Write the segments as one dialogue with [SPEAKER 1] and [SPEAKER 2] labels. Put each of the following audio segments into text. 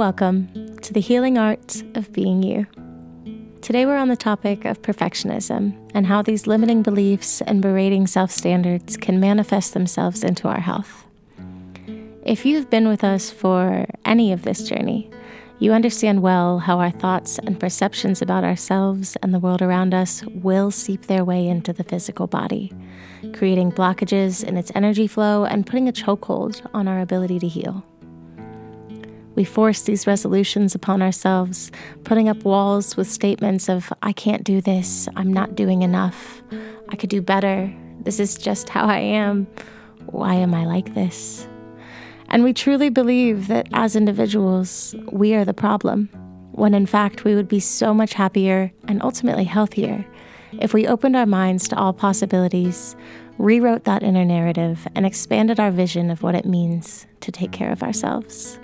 [SPEAKER 1] Welcome to the healing art of being you. Today we're on the topic of perfectionism and how these limiting beliefs and berating self standards can manifest themselves into our health. If you've been with us for any of this journey, you understand well how our thoughts and perceptions about ourselves and the world around us will seep their way into the physical body, creating blockages in its energy flow and putting a chokehold on our ability to heal. We force these resolutions upon ourselves, putting up walls with statements of, I can't do this, I'm not doing enough, I could do better, this is just how I am, why am I like this? And we truly believe that as individuals, we are the problem, when in fact we would be so much happier and ultimately healthier if we opened our minds to all possibilities, rewrote that inner narrative, and expanded our vision of what it means to take care of ourselves.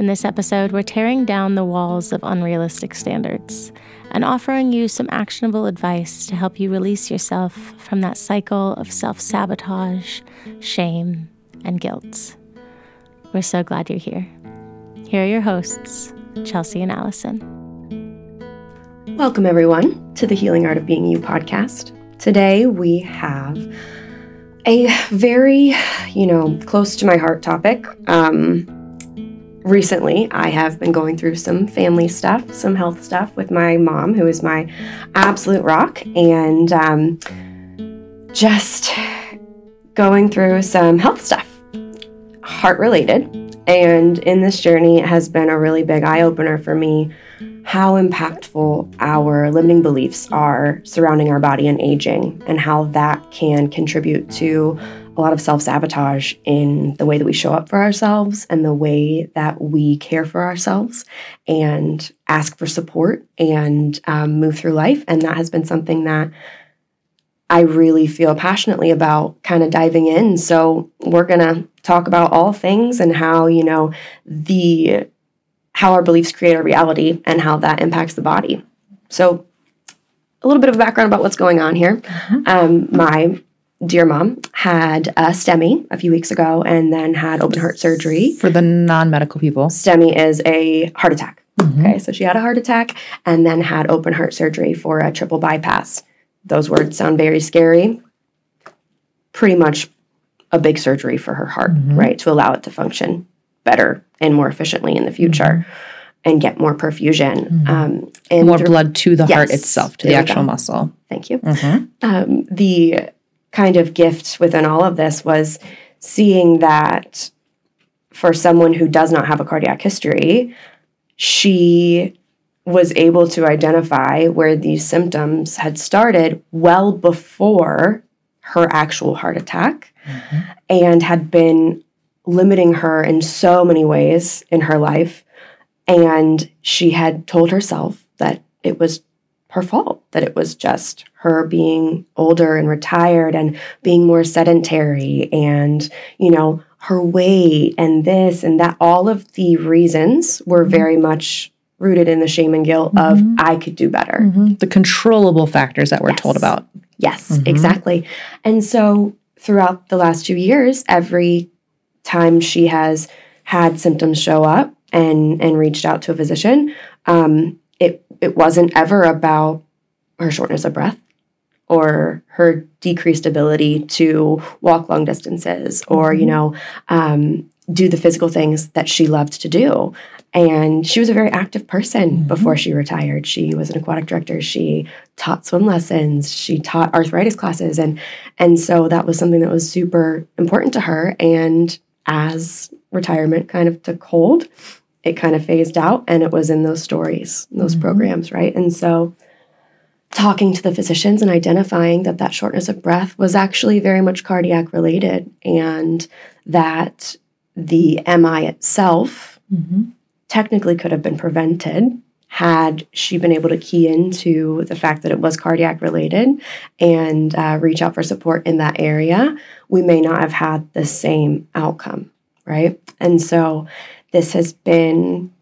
[SPEAKER 1] In this episode, we're tearing down the walls of unrealistic standards and offering you some actionable advice to help you release yourself from that cycle of self sabotage, shame, and guilt. We're so glad you're here. Here are your hosts, Chelsea and Allison.
[SPEAKER 2] Welcome, everyone, to the Healing Art of Being You podcast. Today, we have a very, you know, close to my heart topic. Um, recently I have been going through some family stuff, some health stuff with my mom, who is my absolute rock, and um, just going through some health stuff, heart related. And in this journey, it has been a really big eye opener for me how impactful our limiting beliefs are surrounding our body and aging, and how that can contribute to a lot of self sabotage in the way that we show up for ourselves and the way that we care for ourselves and ask for support and um, move through life. And that has been something that I really feel passionately about kind of diving in. So we're going to talk about all things and how, you know, the how our beliefs create our reality and how that impacts the body. So a little bit of background about what's going on here. Mm-hmm. Um, my dear mom had a STEMI a few weeks ago and then had open heart surgery.
[SPEAKER 3] For the non medical people,
[SPEAKER 2] STEMI is a heart attack. Mm-hmm. Okay, so she had a heart attack and then had open heart surgery for a triple bypass. Those words sound very scary. Pretty much a big surgery for her heart, mm-hmm. right? To allow it to function better and more efficiently in the future. Mm-hmm. And get more perfusion
[SPEAKER 3] mm-hmm. um, and more blood to the yes, heart itself, to the actual muscle.
[SPEAKER 2] Thank you. Mm-hmm. Um, the kind of gift within all of this was seeing that for someone who does not have a cardiac history, she was able to identify where these symptoms had started well before her actual heart attack mm-hmm. and had been limiting her in so many ways in her life. And she had told herself that it was her fault, that it was just her being older and retired and being more sedentary and, you know, her weight and this and that. All of the reasons were mm-hmm. very much rooted in the shame and guilt mm-hmm. of I could do better.
[SPEAKER 3] Mm-hmm. The controllable factors that we're yes. told about.
[SPEAKER 2] Yes, mm-hmm. exactly. And so throughout the last two years, every time she has had symptoms show up and and reached out to a physician, um, it it wasn't ever about her shortness of breath or her decreased ability to walk long distances or mm-hmm. you know um, do the physical things that she loved to do. And she was a very active person mm-hmm. before she retired. She was an aquatic director. She taught swim lessons. She taught arthritis classes. And and so that was something that was super important to her. And as retirement kind of took hold it kind of phased out and it was in those stories, those mm-hmm. programs, right? And so talking to the physicians and identifying that that shortness of breath was actually very much cardiac related and that the MI itself mm-hmm. technically could have been prevented had she been able to key into the fact that it was cardiac related and uh, reach out for support in that area, we may not have had the same outcome, right? And so this has been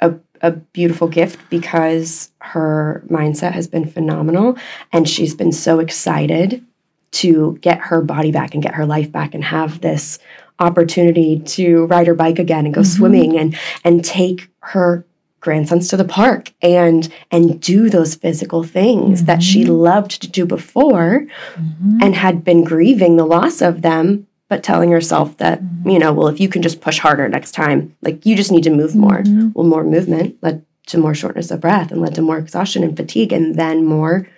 [SPEAKER 2] a, a beautiful gift because her mindset has been phenomenal and she's been so excited to get her body back and get her life back and have this opportunity to ride her bike again and go mm-hmm. swimming and and take her grandsons to the park and and do those physical things mm-hmm. that she mm-hmm. loved to do before mm-hmm. and had been grieving the loss of them but telling herself that mm-hmm. you know well if you can just push harder next time like you just need to move more mm-hmm. well more movement led to more shortness of breath and led to more exhaustion and fatigue and then more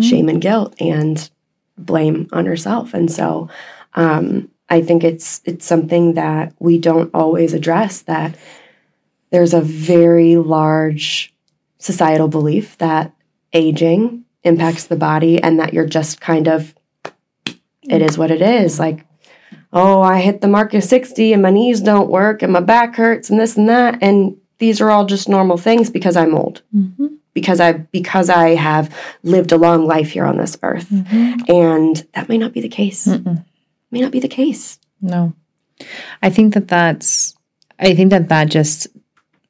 [SPEAKER 2] shame and guilt and blame on herself and so um, I think it's it's something that we don't always address that there's a very large societal belief that aging impacts the body and that you're just kind of it is what it is like oh I hit the mark of 60 and my knees don't work and my back hurts and this and that and these are all just normal things because I'm old. Mm-hmm. Because I because I have lived a long life here on this earth. Mm-hmm. And that may not be the case. Mm-mm may not be the case.
[SPEAKER 3] No. I think that that's, I think that that just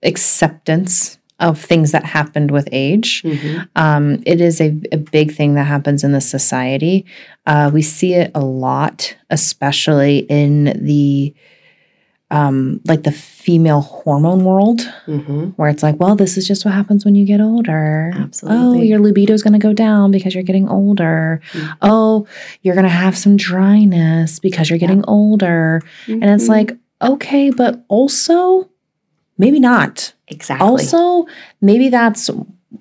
[SPEAKER 3] acceptance of things that happened with age. Mm-hmm. Um, it is a, a, big thing that happens in the society. Uh, we see it a lot, especially in the um, like the female hormone world, mm-hmm. where it's like, well, this is just what happens when you get older.
[SPEAKER 2] Absolutely.
[SPEAKER 3] Oh, your libido is going to go down because you're getting older. Mm-hmm. Oh, you're going to have some dryness because you're getting yeah. older. And it's mm-hmm. like, okay, but also maybe not.
[SPEAKER 2] Exactly.
[SPEAKER 3] Also, maybe that's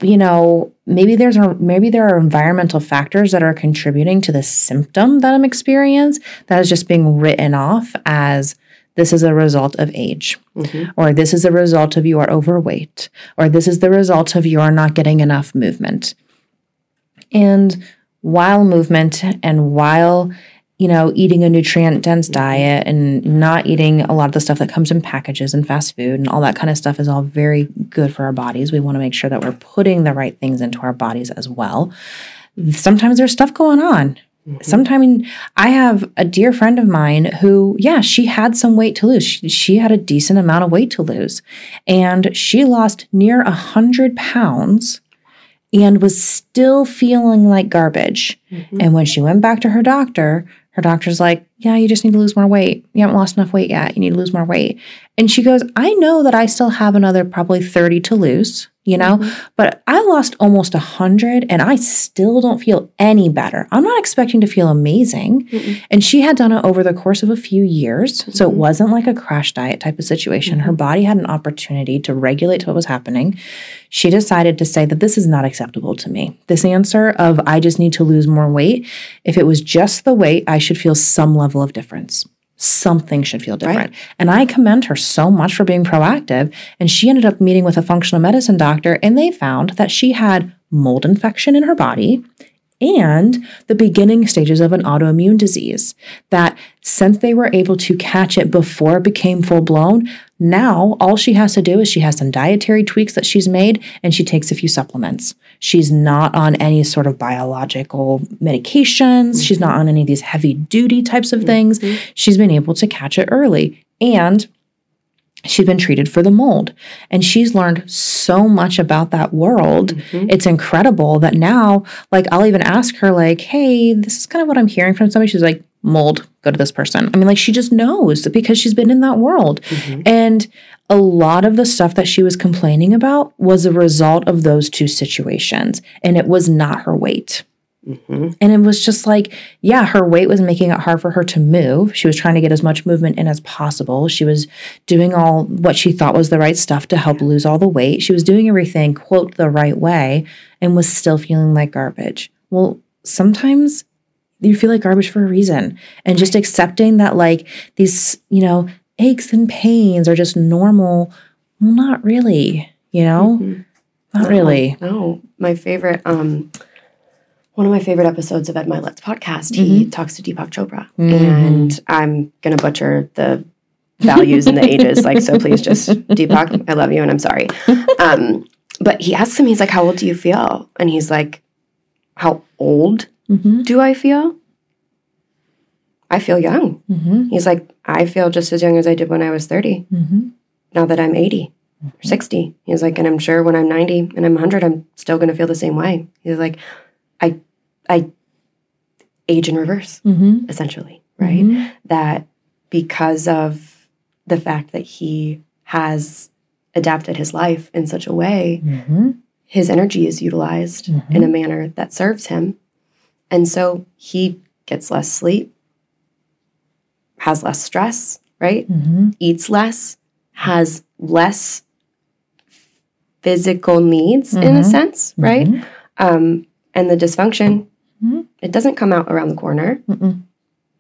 [SPEAKER 3] you know maybe there's a maybe there are environmental factors that are contributing to the symptom that I'm experiencing that is just being written off as this is a result of age, mm-hmm. or this is a result of you are overweight, or this is the result of you are not getting enough movement. And while movement and while you know, eating a nutrient dense diet and not eating a lot of the stuff that comes in packages and fast food and all that kind of stuff is all very good for our bodies. We want to make sure that we're putting the right things into our bodies as well. Sometimes there's stuff going on Mm-hmm. Sometimes I have a dear friend of mine who, yeah, she had some weight to lose. She, she had a decent amount of weight to lose. And she lost near a hundred pounds and was still feeling like garbage. Mm-hmm. And when she went back to her doctor, her doctor's like, Yeah, you just need to lose more weight. You haven't lost enough weight yet. You need to lose more weight. And she goes, I know that I still have another probably 30 to lose you know? Mm-hmm. But I lost almost a hundred and I still don't feel any better. I'm not expecting to feel amazing. Mm-mm. And she had done it over the course of a few years. Mm-hmm. So it mm-hmm. wasn't like a crash diet type of situation. Mm-hmm. Her body had an opportunity to regulate to what was happening. She decided to say that this is not acceptable to me. This answer of I just need to lose more weight, if it was just the weight, I should feel some level of difference something should feel different. Right. And I commend her so much for being proactive. And she ended up meeting with a functional medicine doctor, and they found that she had mold infection in her body and the beginning stages of an autoimmune disease. That since they were able to catch it before it became full blown, now all she has to do is she has some dietary tweaks that she's made and she takes a few supplements. She's not on any sort of biological medications. Mm-hmm. She's not on any of these heavy duty types of things. Mm-hmm. She's been able to catch it early. And she's been treated for the mold. And she's learned so much about that world. Mm-hmm. it's incredible that now like i'll even ask her like hey this is kind of what i'm hearing from somebody. She's like mold go to this person. I mean like she just knows because she's been in that world. Mm-hmm. and a lot of the stuff that she was complaining about was a result of those two situations. And it was not her weight Mm-hmm. And it was just like, yeah, her weight was making it hard for her to move. She was trying to get as much movement in as possible. She was doing all what she thought was the right stuff to help lose all the weight. She was doing everything, quote, the right way and was still feeling like garbage. Well, sometimes you feel like garbage for a reason. And just accepting that, like, these, you know, aches and pains are just normal. Well, not really, you know? Mm-hmm. Not
[SPEAKER 2] no,
[SPEAKER 3] really.
[SPEAKER 2] No. My favorite, um, one of my favorite episodes of Ed Mylett's podcast, mm-hmm. he talks to Deepak Chopra. Mm-hmm. And I'm going to butcher the values and the ages. Like, so please just, Deepak, I love you and I'm sorry. Um, but he asks him, he's like, How old do you feel? And he's like, How old mm-hmm. do I feel? I feel young. Mm-hmm. He's like, I feel just as young as I did when I was 30, mm-hmm. now that I'm 80 or 60. He's like, and I'm sure when I'm 90 and I'm 100, I'm still going to feel the same way. He's like, I age in reverse,
[SPEAKER 3] Mm-hmm.
[SPEAKER 2] essentially, right? That because of the fact that he has adapted his life in such a way,
[SPEAKER 3] Mm-hmm.
[SPEAKER 2] his energy is utilized in a manner that serves him. And so he gets less sleep, has less stress, right?
[SPEAKER 3] Mm-hmm.
[SPEAKER 2] Eats less, has less physical needs in a
[SPEAKER 3] Mhm.
[SPEAKER 2] sense, right? Um, and the dysfunction,
[SPEAKER 3] Mhm.
[SPEAKER 2] it doesn't come out around the corner.
[SPEAKER 3] Mm-mm.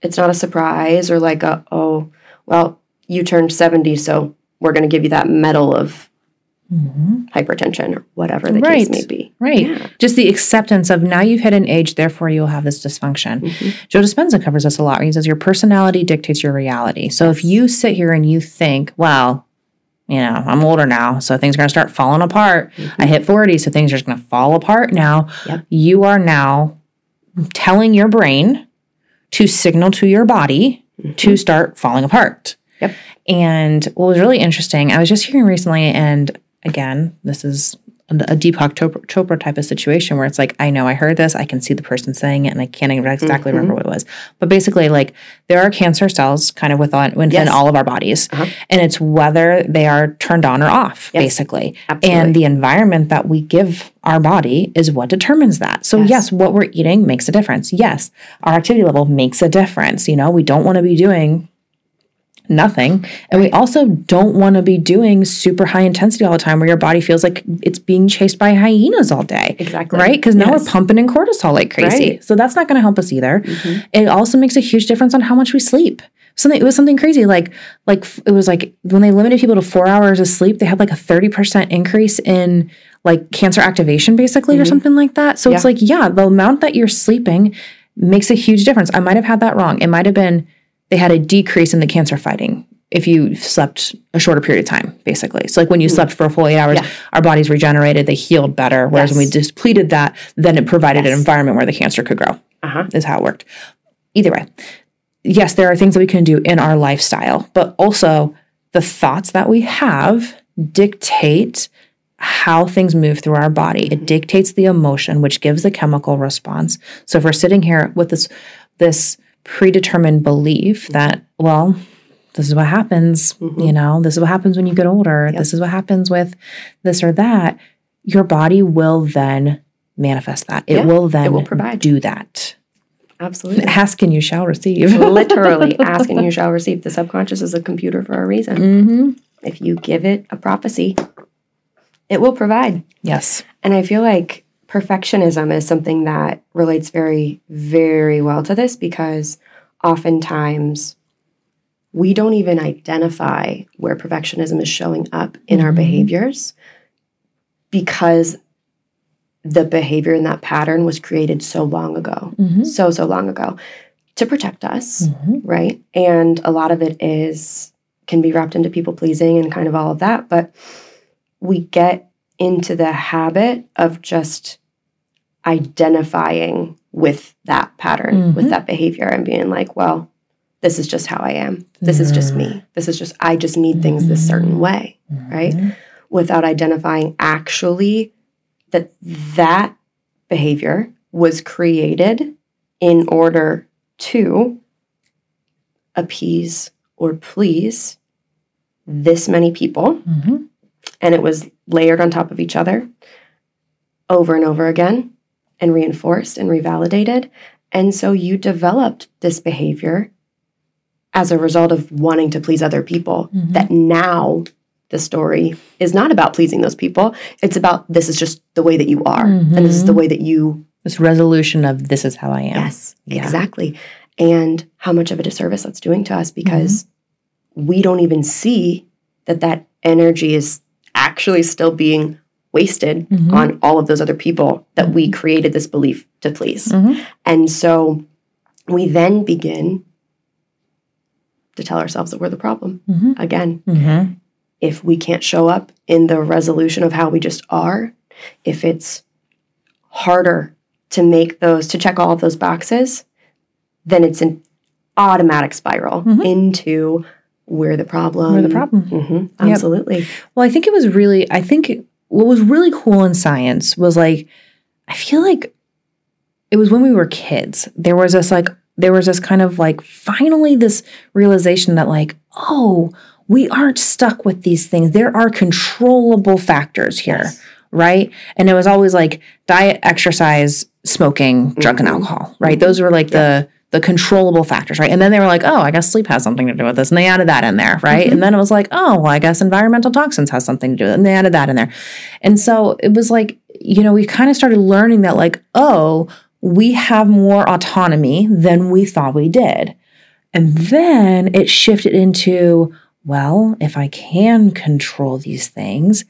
[SPEAKER 2] It's not a surprise or like a, oh, well, you turned 70, so we're going to give you that medal of
[SPEAKER 3] Mhm.
[SPEAKER 2] hypertension or whatever the
[SPEAKER 3] Right.
[SPEAKER 2] case may be.
[SPEAKER 3] Right.
[SPEAKER 2] Yeah.
[SPEAKER 3] Just the acceptance of now you've hit an age, therefore you'll have this dysfunction.
[SPEAKER 2] Mhm.
[SPEAKER 3] Joe Dispenza covers this a lot. He says your personality dictates your reality. So if you sit here and you think, well, you know, I'm older now, so things are going to start falling apart. I hit 40, so things are just going to fall apart now.
[SPEAKER 2] Yep.
[SPEAKER 3] You are now telling your brain to signal to your body to mm-hmm. start falling apart.
[SPEAKER 2] Yep.
[SPEAKER 3] And what was really interesting, I was just hearing recently, and again, this is a Deepak Chopra, type of situation where it's like, I know I heard this, I can see the person saying it, and I can't even exactly remember what it was. But basically, like there are cancer cells kind of within, within
[SPEAKER 2] Yes.
[SPEAKER 3] all of our bodies,
[SPEAKER 2] Uh-huh.
[SPEAKER 3] and it's whether they are turned on or off,
[SPEAKER 2] Yes.
[SPEAKER 3] basically.
[SPEAKER 2] Absolutely.
[SPEAKER 3] And the environment that we give our body is what determines that. So,
[SPEAKER 2] Yes.
[SPEAKER 3] yes, what we're eating makes a difference. Yes, our activity level makes a difference. You know, we don't want to be doing nothing. And we also don't want to be doing super high intensity all the time where your body feels like it's being chased by hyenas all day.
[SPEAKER 2] Exactly.
[SPEAKER 3] Right? Because now
[SPEAKER 2] Yes.
[SPEAKER 3] we're pumping in cortisol like crazy.
[SPEAKER 2] Right.
[SPEAKER 3] So that's not going to help us either.
[SPEAKER 2] Mhm.
[SPEAKER 3] It also makes a huge difference on how much we sleep. Something it was something crazy. Like like it was like when they limited people to four hours of sleep, they had like a 30% increase in like cancer activation, basically, or
[SPEAKER 2] Mhm.
[SPEAKER 3] something like that. So it's like, yeah, the amount that you're sleeping makes a huge difference. I might have had that wrong. It might have been they had a decrease in the cancer fighting if you slept a shorter period of time, basically. So like when you slept for a full eight hours.
[SPEAKER 2] Yeah.
[SPEAKER 3] our bodies regenerated, they healed better. Whereas when we depleted that, then it provided an environment where the cancer could grow
[SPEAKER 2] Uh-huh.
[SPEAKER 3] is how it worked. Either way, yes, there are things that we can do in our lifestyle, but also the thoughts that we have dictate how things move through our body. It dictates the emotion, which gives the chemical response. So if we're sitting here with this this predetermined belief that, well, this is what happens, you know, this is what happens when you get older, this is what happens with this or that, your body will then manifest that. It
[SPEAKER 2] Yeah,
[SPEAKER 3] will then
[SPEAKER 2] will provide.
[SPEAKER 3] do that.
[SPEAKER 2] Absolutely.
[SPEAKER 3] Ask and you shall receive.
[SPEAKER 2] Literally, ask and you shall receive. The subconscious is a computer for a reason.
[SPEAKER 3] hmm
[SPEAKER 2] If you give it a prophecy, it will provide.
[SPEAKER 3] Yes.
[SPEAKER 2] And I feel like perfectionism is something that relates very, very well to this because oftentimes we don't even identify where perfectionism is showing up in our
[SPEAKER 3] Mhm.
[SPEAKER 2] behaviors because the behavior in that pattern was created so long ago,
[SPEAKER 3] Mm-hmm.
[SPEAKER 2] so, so long ago to protect us
[SPEAKER 3] Mm-hmm.
[SPEAKER 2] right? And a lot of it is can be wrapped into people pleasing and kind of all of that, but we get into the habit of just identifying with that pattern, with
[SPEAKER 3] Mhm.
[SPEAKER 2] that behavior and being like, well, this is just how I am. This is just me. This is just I just need things this certain way, right? Without identifying actually that that behavior was created in order to appease or please this many people
[SPEAKER 3] Mm-hmm.
[SPEAKER 2] and it was layered on top of each other over and over again and reinforced and revalidated and so you developed this behavior as a result of wanting to please other people
[SPEAKER 3] Mhm.
[SPEAKER 2] that now the story is not about pleasing those people it's about this is just the way that you are and this is the
[SPEAKER 3] Mhm.
[SPEAKER 2] way that you
[SPEAKER 3] This resolution of this is how I am.
[SPEAKER 2] Yes,
[SPEAKER 3] Yeah.
[SPEAKER 2] exactly. And how much of a disservice that's doing to us because
[SPEAKER 3] Mm-hmm.
[SPEAKER 2] we don't even see that that energy is actually still being wasted
[SPEAKER 3] Mhm.
[SPEAKER 2] on all of those other people that we created this belief to please.
[SPEAKER 3] Mhm.
[SPEAKER 2] And so we then begin to tell ourselves that we're the problem.
[SPEAKER 3] Mhm.
[SPEAKER 2] Again,
[SPEAKER 3] Mhm.
[SPEAKER 2] if we can't show up in the resolution of how we just are, if it's harder to make those, to check all of those boxes, then it's an automatic spiral
[SPEAKER 3] Mhm.
[SPEAKER 2] into we're the problem.
[SPEAKER 3] We're the problem.
[SPEAKER 2] Mhm, absolutely.
[SPEAKER 3] Well, I think it was really, I think what was really cool in science was like, I feel like it was when we were kids. There was this like there was this kind of like finally this realization that like, oh, we aren't stuck with these things. There are controllable factors here,
[SPEAKER 2] Yes.
[SPEAKER 3] right? And it was always like diet, exercise, smoking, drug and
[SPEAKER 2] Mhm.
[SPEAKER 3] alcohol, right? Those were like the the controllable factors, right? And then they were like, oh, I guess sleep has something to do with this. And they added that in there, right?
[SPEAKER 2] Mhm.
[SPEAKER 3] And then it was like, oh, well, I guess environmental toxins has something to do with it. And they added that in there. And so it was like, you know, we kind of started learning that, like, oh, we have more autonomy than we thought we did. And then it shifted into, well, if I can control these things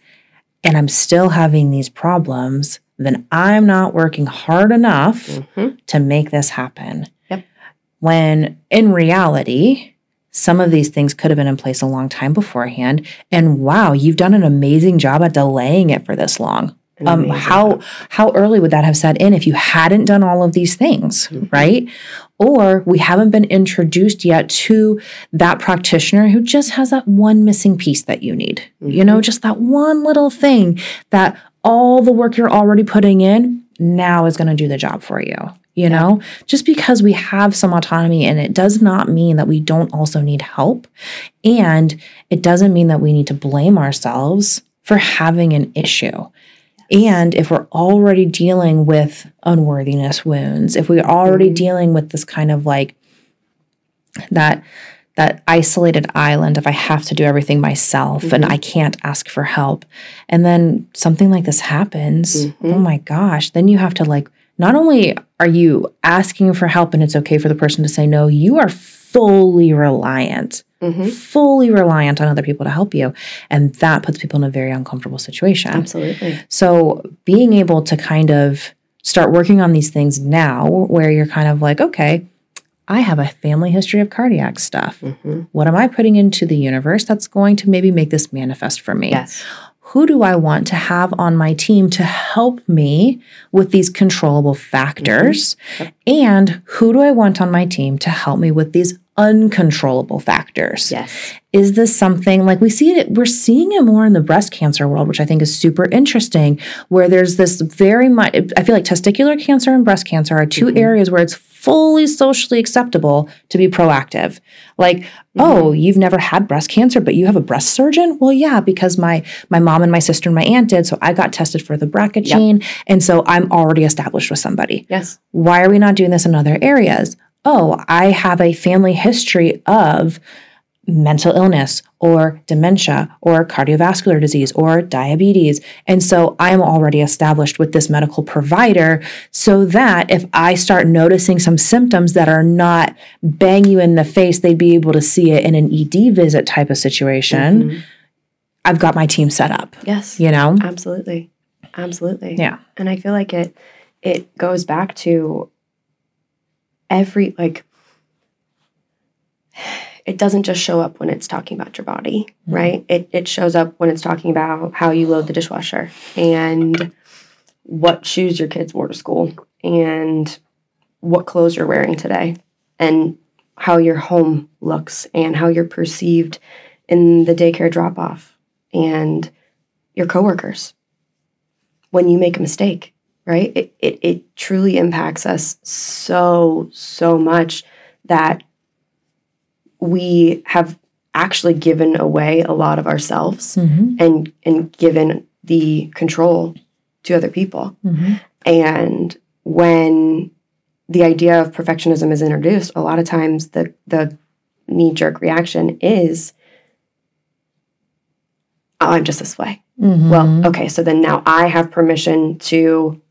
[SPEAKER 3] and I'm still having these problems, then I'm not working hard enough
[SPEAKER 2] Mhm.
[SPEAKER 3] to make this happen. When in reality, some of these things could have been in place a long time beforehand. And wow, you've done an amazing job at delaying it for this long. Um, how how early would that have set in if you hadn't done all of these things,
[SPEAKER 2] Mhm.
[SPEAKER 3] right? Or we haven't been introduced yet to that practitioner who just has that one missing piece that you need. You know, just that one little thing that all the work you're already putting in now is going to do the job for you. You
[SPEAKER 2] Yeah.
[SPEAKER 3] know, just because we have some autonomy and it does not mean that we don't also need help. And it doesn't mean that we need to blame ourselves for having an issue. And if we're already dealing with unworthiness wounds, if we're already
[SPEAKER 2] Mhm.
[SPEAKER 3] dealing with this kind of like that that isolated island if I have to do everything myself and
[SPEAKER 2] Mhm.
[SPEAKER 3] I can't ask for help. And then something like this happens.
[SPEAKER 2] Mhm.
[SPEAKER 3] Oh my gosh, then you have to like not only are you asking for help and it's okay for the person to say no, you are fully reliant
[SPEAKER 2] Mhm.
[SPEAKER 3] fully reliant on other people to help you. And that puts people in a very uncomfortable situation.
[SPEAKER 2] Absolutely.
[SPEAKER 3] So being able to kind of start working on these things now, where you're kind of like, okay, I have a family history of cardiac stuff.
[SPEAKER 2] Mhm.
[SPEAKER 3] What am I putting into the universe that's going to maybe make this manifest for me?
[SPEAKER 2] Yes.
[SPEAKER 3] Who do I want to have on my team to help me with these controllable factors? Mm-hmm.
[SPEAKER 2] Yep.
[SPEAKER 3] And who do I want on my team to help me with these uncontrollable factors?
[SPEAKER 2] Yes.
[SPEAKER 3] is this something like we see it we're seeing it more in the breast cancer world which i think is super interesting where there's this very much i feel like testicular cancer and breast cancer are 2
[SPEAKER 2] Mhm.
[SPEAKER 3] areas where it's fully socially acceptable to be proactive like oh you've never had breast cancer but you have a breast surgeon well yeah because my my mom and my sister and my aunt did so i got tested for the BRCA
[SPEAKER 2] Yep.
[SPEAKER 3] gene and so i'm already established with somebody
[SPEAKER 2] Yes.
[SPEAKER 3] why are we not doing this in other areas? Oh, I have a family history of mental illness or dementia or cardiovascular disease or diabetes. And so I'm already established with this medical provider so that if I start noticing some symptoms that are not bang you in the face, they'd be able to see it in an ED visit type of situation.
[SPEAKER 2] Mhm.
[SPEAKER 3] I've got my team set up,
[SPEAKER 2] Yes.
[SPEAKER 3] you know?
[SPEAKER 2] Absolutely. Absolutely.
[SPEAKER 3] Yeah.
[SPEAKER 2] And I feel like it it goes back to every like it doesn't just show up when it's talking about your body,
[SPEAKER 3] Mhm.
[SPEAKER 2] right? It it shows up when it's talking about how you load the dishwasher and what shoes your kids wore to school and what clothes you're wearing today and how your home looks and how you're perceived in the daycare drop off and your coworkers when you make a mistake, right? It, it, it truly impacts us so, so much that we have actually given away a lot of ourselves
[SPEAKER 3] Mhm.
[SPEAKER 2] and, and given the control to other people.
[SPEAKER 3] Mhm.
[SPEAKER 2] And when the idea of perfectionism is introduced, a lot of times the the knee jerk reaction is, "Oh, I'm just this way."
[SPEAKER 3] Mhm.
[SPEAKER 2] Well, okay, so then now I have permission to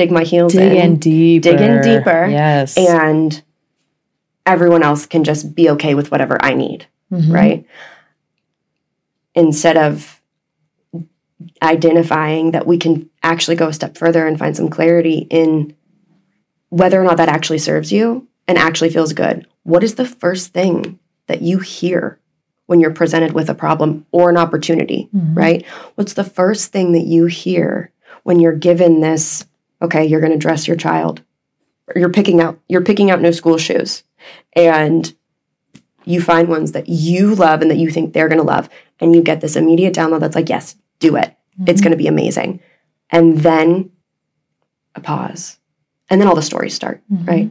[SPEAKER 2] dig my heels
[SPEAKER 3] dig in
[SPEAKER 2] in,
[SPEAKER 3] deeper.
[SPEAKER 2] dig in deeper,
[SPEAKER 3] Yes.
[SPEAKER 2] and everyone else can just be okay with whatever I need,
[SPEAKER 3] Mhm.
[SPEAKER 2] right? Instead of identifying that we can actually go a step further and find some clarity in whether or not that actually serves you and actually feels good. What is the first thing that you hear when you're presented with a problem or an opportunity,
[SPEAKER 3] Mhm.
[SPEAKER 2] right? What's the first thing that you hear when you're given this, okay, you're going to dress your child. You're picking out you're picking out new school shoes and you find ones that you love and that you think they're going to love and you get this immediate download that's like, "Yes, do it. It's
[SPEAKER 3] Mhm.
[SPEAKER 2] going to be amazing." And then a pause And then all the stories start,
[SPEAKER 3] Mhm.
[SPEAKER 2] right?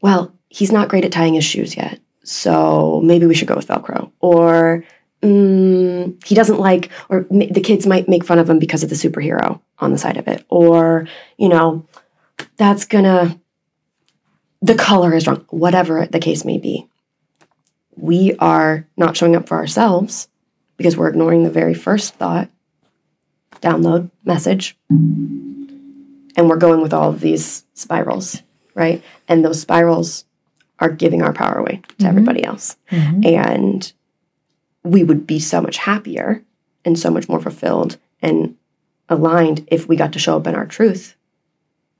[SPEAKER 2] Well, he's not great at tying his shoes yet. So maybe we should go with Velcro. Or mm, he doesn't like, or ma- the kids might make fun of him because of the superhero on the side of it. Or, you know, that's gonna, the color is wrong, whatever the case may be. We are not showing up for ourselves because we're ignoring the very first thought, download, message, and we're going with all of these spirals, right? And those spirals are giving our power away to
[SPEAKER 3] Mhm.
[SPEAKER 2] everybody else.
[SPEAKER 3] Mhm.
[SPEAKER 2] And we would be so much happier and so much more fulfilled and aligned if we got to show up in our truth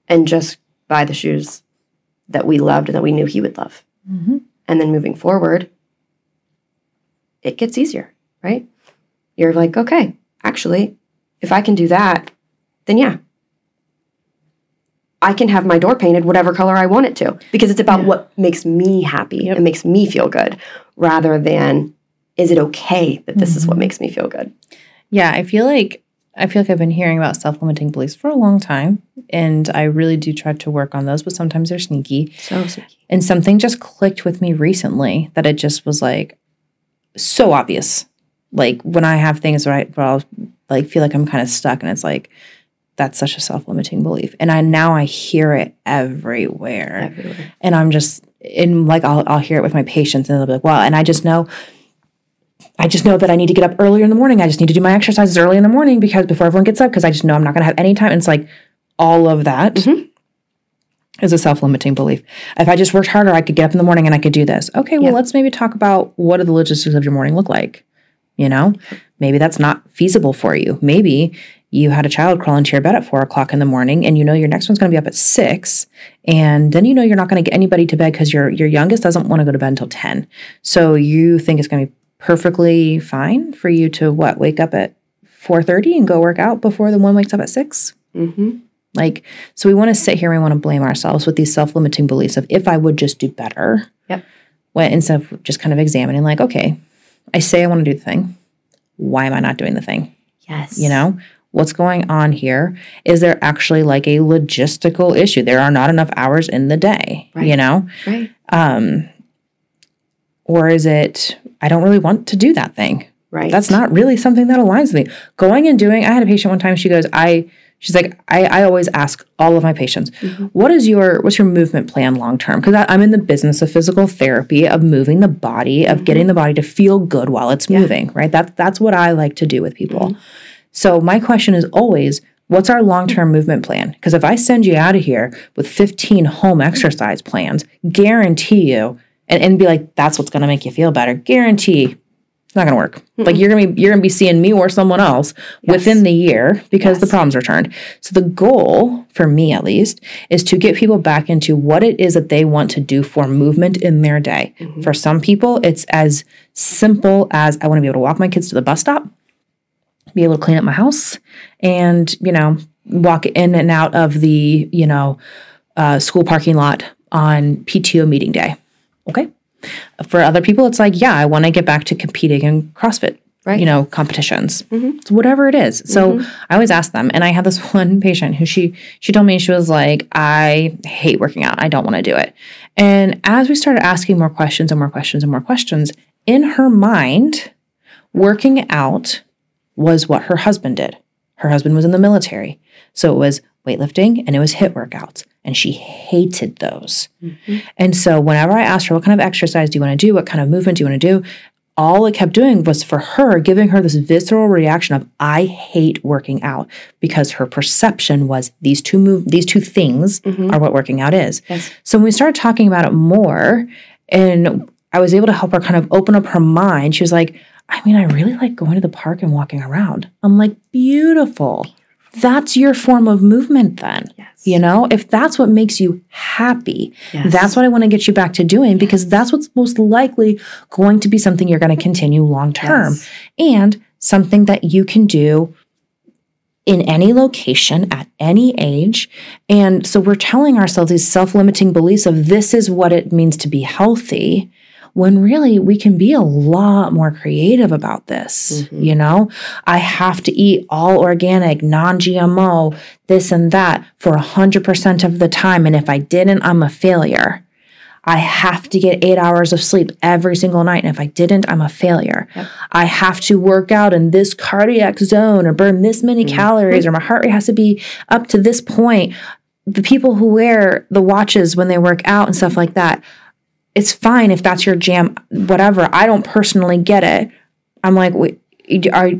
[SPEAKER 2] and just buy the shoes that we loved and that we knew he would love.
[SPEAKER 3] Mhm.
[SPEAKER 2] And then moving forward, it gets easier, right? You're like, okay, actually, if I can do that, then yeah. I can have my door painted whatever color I want it to because it's about
[SPEAKER 3] Yeah.
[SPEAKER 2] what makes me happy
[SPEAKER 3] Yep.
[SPEAKER 2] and makes me feel good rather than is it okay that this is what
[SPEAKER 3] Mhm.
[SPEAKER 2] makes me feel good?
[SPEAKER 3] Yeah, I feel like I feel like I've been hearing about self-limiting beliefs for a long time, and I really do try to work on those, but sometimes they're sneaky.
[SPEAKER 2] So sneaky.
[SPEAKER 3] And something just clicked with me recently that it just was like so obvious. Like when I have things where I where I'll like feel like I'm kind of stuck, and it's like that's such a self-limiting belief, and I now I hear it everywhere
[SPEAKER 2] Everywhere.
[SPEAKER 3] and I'm just in like I'll I'll hear it with my patients and they'll be like, wow, and I just know I just know that I need to get up earlier in the morning. I just need to do my exercises early in the morning because before everyone gets up, because I just know I'm not gonna have any time. And it's like all of that is
[SPEAKER 2] Mhm.
[SPEAKER 3] a self-limiting belief. If I just worked harder, I could get up in the morning and I could do this. Okay, well,
[SPEAKER 2] Yeah.
[SPEAKER 3] let's maybe talk about what do the logistics of your morning look like? You know, maybe that's not feasible for you. Maybe you had a child crawl into your bed at four o'clock in the morning and you know your next one's going to be up at six and then you know you're not going to get anybody to bed because your your youngest doesn't want to go to bed until 10 so you think it's going to be perfectly fine for you to what wake up at 4.30 and go work out before the one wakes up at 6
[SPEAKER 2] hmm
[SPEAKER 3] like so we want to sit here and we want to blame ourselves with these self-limiting beliefs of if i would just do better.
[SPEAKER 2] Yep.
[SPEAKER 3] when instead of just kind of examining like okay i say i want to do the thing. Why am i not doing the thing?
[SPEAKER 2] Yes.
[SPEAKER 3] you know? What's going on here? Is there actually like a logistical issue? There are not enough hours in the day you know?
[SPEAKER 2] Right.
[SPEAKER 3] um or is it i don't really want to do that thing
[SPEAKER 2] Right.
[SPEAKER 3] that's not really something that aligns with me going and doing i had a patient one time she goes i she's like i, I always ask all of my patients
[SPEAKER 2] Mhm.
[SPEAKER 3] what is your what's your movement plan long term because i'm in the business of physical therapy of moving the body of
[SPEAKER 2] Mhm.
[SPEAKER 3] getting the body to feel good while it's
[SPEAKER 2] Yeah.
[SPEAKER 3] moving right that's that's what i like to do with people
[SPEAKER 2] Mhm.
[SPEAKER 3] so my question is always what's our long-term movement plan because if i send you out of here with 15 home exercise plans guarantee you and, and be like that's what's going to make you feel better guarantee it's not going to work like
[SPEAKER 2] Mm-mm.
[SPEAKER 3] you're going to be you're going to be seeing me or someone else
[SPEAKER 2] Yes.
[SPEAKER 3] within the year because the problems returned so the goal for me at least is to get people back into what it is that they want to do for movement in their day
[SPEAKER 2] Mhm.
[SPEAKER 3] for some people it's as simple as i want to be able to walk my kids to the bus stop be able to clean up my house and you know walk in and out of the you know uh, school parking lot on pto meeting day okay. For other people it's like yeah i want to get back to competing in crossfit
[SPEAKER 2] Right.
[SPEAKER 3] you know competitions.
[SPEAKER 2] Mhm.
[SPEAKER 3] It's whatever it is. So
[SPEAKER 2] Mhm.
[SPEAKER 3] i always ask them and i had this one patient who she she told me she was like i hate working out. I don't want to do it. And as we started asking more questions and more questions and more questions in her mind working out was what her husband did. Her husband was in the military. So it was weightlifting and it was HIIT workouts and she hated those
[SPEAKER 2] Mhm.
[SPEAKER 3] and so whenever I asked her, what kind of exercise do you want to do? What kind of movement do you want to do? All it kept doing was for her giving her this visceral reaction of I hate working out because her perception was these two move these two things
[SPEAKER 2] Mhm.
[SPEAKER 3] are what working out is.
[SPEAKER 2] Yes.
[SPEAKER 3] So when we started talking about it more and I was able to help her kind of open up her mind, she was like, I mean, I really like going to the park and walking around. I'm like, beautiful. That's your form of movement then.
[SPEAKER 2] Yes.
[SPEAKER 3] You know, if that's what makes you happy,
[SPEAKER 2] Yes.
[SPEAKER 3] that's what I want to get you back to doing because that's what's most likely going to be something you're going to continue long term and something that you can do in any location at any age. And so we're telling ourselves these self limiting beliefs of this is what it means to be healthy when really we can be a lot more creative about this.
[SPEAKER 2] Mhm.
[SPEAKER 3] You know, I have to eat all organic, non GMO, this and that for 100% of the time. And if I didn't, I'm a failure. I have to get eight hours of sleep every single night. And if I didn't, I'm a failure.
[SPEAKER 2] Yep.
[SPEAKER 3] I have to work out in this cardiac zone or burn this many
[SPEAKER 2] Mhm.
[SPEAKER 3] calories or my heart rate has to be up to this point. The people who wear the watches when they work out and stuff like that, it's fine if that's your jam, whatever. I don't personally get it. I'm like, wait, are,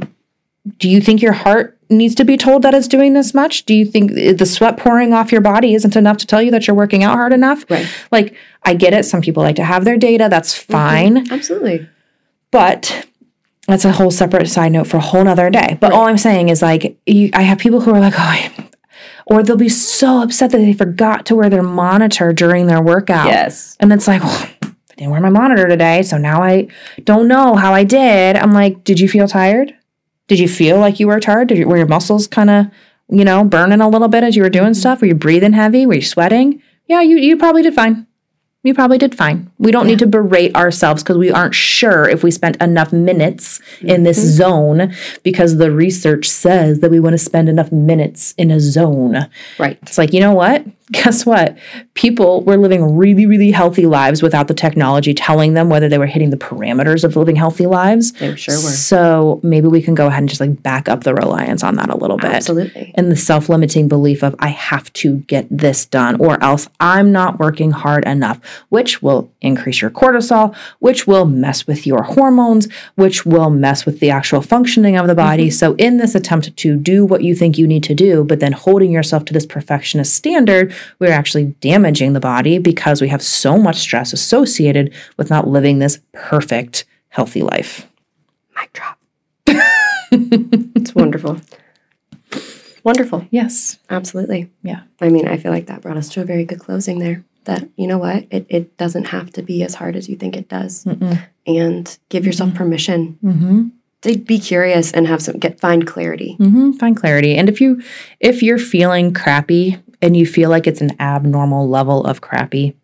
[SPEAKER 3] do you think your heart needs to be told that it's doing this much? Do you think the sweat pouring off your body isn't enough to tell you that you're working out hard enough?
[SPEAKER 2] Right.
[SPEAKER 3] Like, I get it. Some people like to have their data. That's mm-hmm. fine.
[SPEAKER 2] Absolutely.
[SPEAKER 3] But that's a whole separate side note for a whole nother day. But
[SPEAKER 2] Right.
[SPEAKER 3] all I'm saying is like, you, I have people who are like, oh, I, or they'll be so upset that they forgot to wear their monitor during their workout.
[SPEAKER 2] Yes.
[SPEAKER 3] And it's like, well, I didn't wear my monitor today. So now I don't know how I did. I'm like, did you feel tired? Did you feel like you worked hard? Did you, were your muscles kind of, you know, burning a little bit as you were doing mm-hmm. stuff? Were you breathing heavy? Were you sweating? Yeah, you, you probably did fine. You probably did fine. We don't need to berate ourselves because we aren't sure if we spent enough minutes in this mm-hmm. zone because the research says that we want to spend enough minutes in a zone.
[SPEAKER 2] Right.
[SPEAKER 3] It's like, you know what? Guess what? People were living really, really healthy lives without the technology telling them whether they were hitting the parameters of living healthy lives.
[SPEAKER 2] They sure were.
[SPEAKER 3] So maybe we can go ahead and just like back up the reliance on that a little bit.
[SPEAKER 2] Absolutely.
[SPEAKER 3] And the self limiting belief of, I have to get this done, or else I'm not working hard enough, which will increase your cortisol, which will mess with your hormones, which will mess with the actual functioning of the body. Mm-hmm. So, in this attempt to do what you think you need to do, but then holding yourself to this perfectionist standard, we're actually damaging the body because we have so much stress associated with not living this perfect, healthy life.
[SPEAKER 2] Mic drop. it's wonderful. Wonderful.
[SPEAKER 3] Yes.
[SPEAKER 2] Absolutely.
[SPEAKER 3] Yeah.
[SPEAKER 2] I mean, I feel like that brought us to a very good closing there. That, you know what? It, it doesn't have to be as hard as you think it does.
[SPEAKER 3] Mm-mm.
[SPEAKER 2] And give yourself permission
[SPEAKER 3] Mm-hmm.
[SPEAKER 2] to be curious and have some, get, find clarity.
[SPEAKER 3] hmm Find clarity. And if you if you're feeling crappy and you feel like it's an abnormal level of crappy,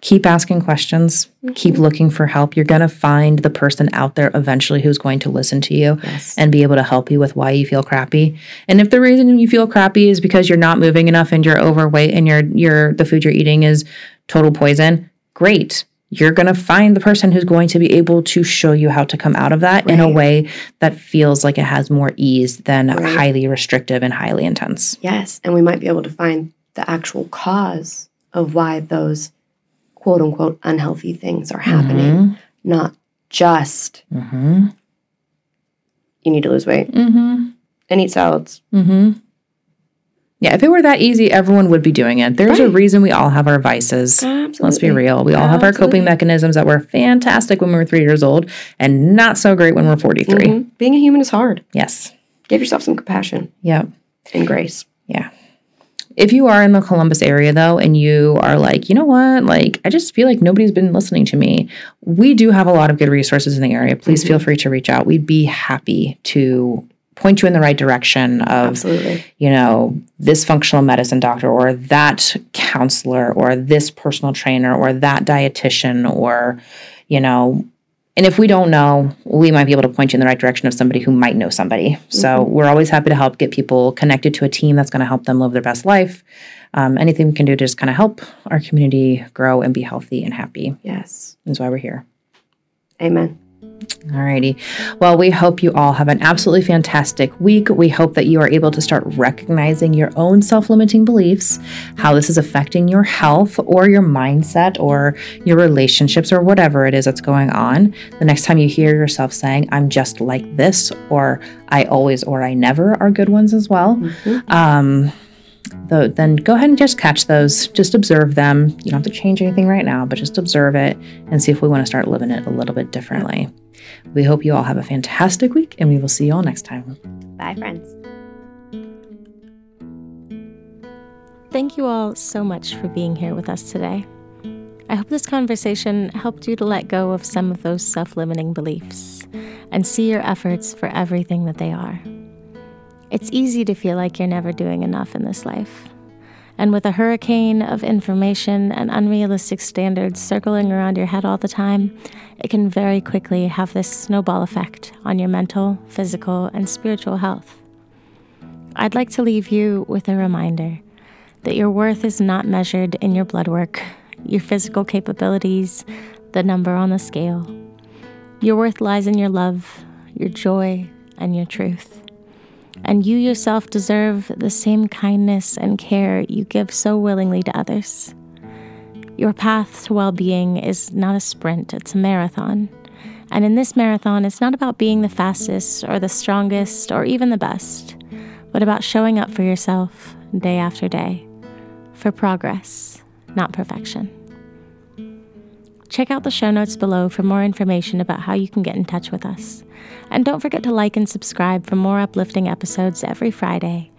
[SPEAKER 3] keep asking questions. Keep mm-hmm. looking for help. You're gonna find the person out there eventually who's going to listen to you
[SPEAKER 2] Yes.
[SPEAKER 3] and be able to help you with why you feel crappy. And if the reason you feel crappy is because you're not moving enough and you're overweight and your your the food you're eating is total poison, great. You're going to find the person who's going to be able to show you how to come out of that in a way that feels like it has more ease than
[SPEAKER 2] Right.
[SPEAKER 3] highly restrictive and highly intense.
[SPEAKER 2] Yes. And we might be able to find the actual cause of why those quote unquote unhealthy things are happening, not just
[SPEAKER 3] Mhm.
[SPEAKER 2] you need to lose weight
[SPEAKER 3] Mhm.
[SPEAKER 2] and eat salads.
[SPEAKER 3] Mhm. Yeah, if it were that easy, everyone would be doing it. There's a reason we all have our vices.
[SPEAKER 2] Absolutely.
[SPEAKER 3] Let's be real. We all have our coping mechanisms that were fantastic when we were three years old and not so great when we're 43.
[SPEAKER 2] Mhm. Being a human is hard.
[SPEAKER 3] Yes.
[SPEAKER 2] Give yourself some compassion
[SPEAKER 3] Yeah.
[SPEAKER 2] and grace.
[SPEAKER 3] Yeah. If you are in the Columbus area though, and you are like, you know what, like, I just feel like nobody's been listening to me, we do have a lot of good resources in the area. Please feel free to reach out. We'd be happy to point you in the right direction of
[SPEAKER 2] Absolutely.
[SPEAKER 3] you know, this functional medicine doctor or that counselor or this personal trainer or that dietitian or, you know, and if we don't know, we might be able to point you in the right direction of somebody who might know somebody. So we're always happy to help get people connected to a team that's going to help them live their best life. Um, anything we can do to just kind of help our community grow and be healthy and happy
[SPEAKER 2] Yes.
[SPEAKER 3] is why we're here.
[SPEAKER 2] Amen.
[SPEAKER 3] Alrighty. Well, we hope you all have an absolutely fantastic week. We hope that you are able to start recognizing your own self limiting beliefs, how this is affecting your health or your mindset or your relationships or whatever it is that's going on. The next time you hear yourself saying, I'm just like this, or I always or I never are good ones as well. Um, though, then go ahead and just catch those. Just observe them. You don't have to change anything right now, but just observe it and see if we want to start living it a little bit differently. We hope you all have a fantastic week, and we will see you all next time.
[SPEAKER 2] Bye, friends.
[SPEAKER 1] Thank you all so much for being here with us today. I hope this conversation helped you to let go of some of those self limiting beliefs and see your efforts for everything that they are. It's easy to feel like you're never doing enough in this life. And with a hurricane of information and unrealistic standards circling around your head all the time, it can very quickly have this snowball effect on your mental, physical, and spiritual health. I'd like to leave you with a reminder that your worth is not measured in your blood work, your physical capabilities, the number on the scale. Your worth lies in your love, your joy, and your truth and you yourself deserve the same kindness and care you give so willingly to others. Your path to well being is not a sprint, it's a marathon. And in this marathon, it's not about being the fastest or the strongest or even the best, but about showing up for yourself day after day for progress, not perfection. Check out the show notes below for more information about how you can get in touch with us. And don't forget to like and subscribe for more uplifting episodes every Friday,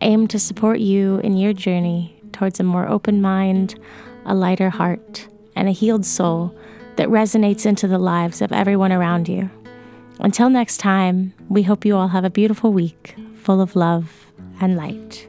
[SPEAKER 1] Aim to support you in your journey towards a more open mind, a lighter heart, and a healed soul that resonates into the lives of everyone around you. Until next time, we hope you all have a beautiful week full of love and light.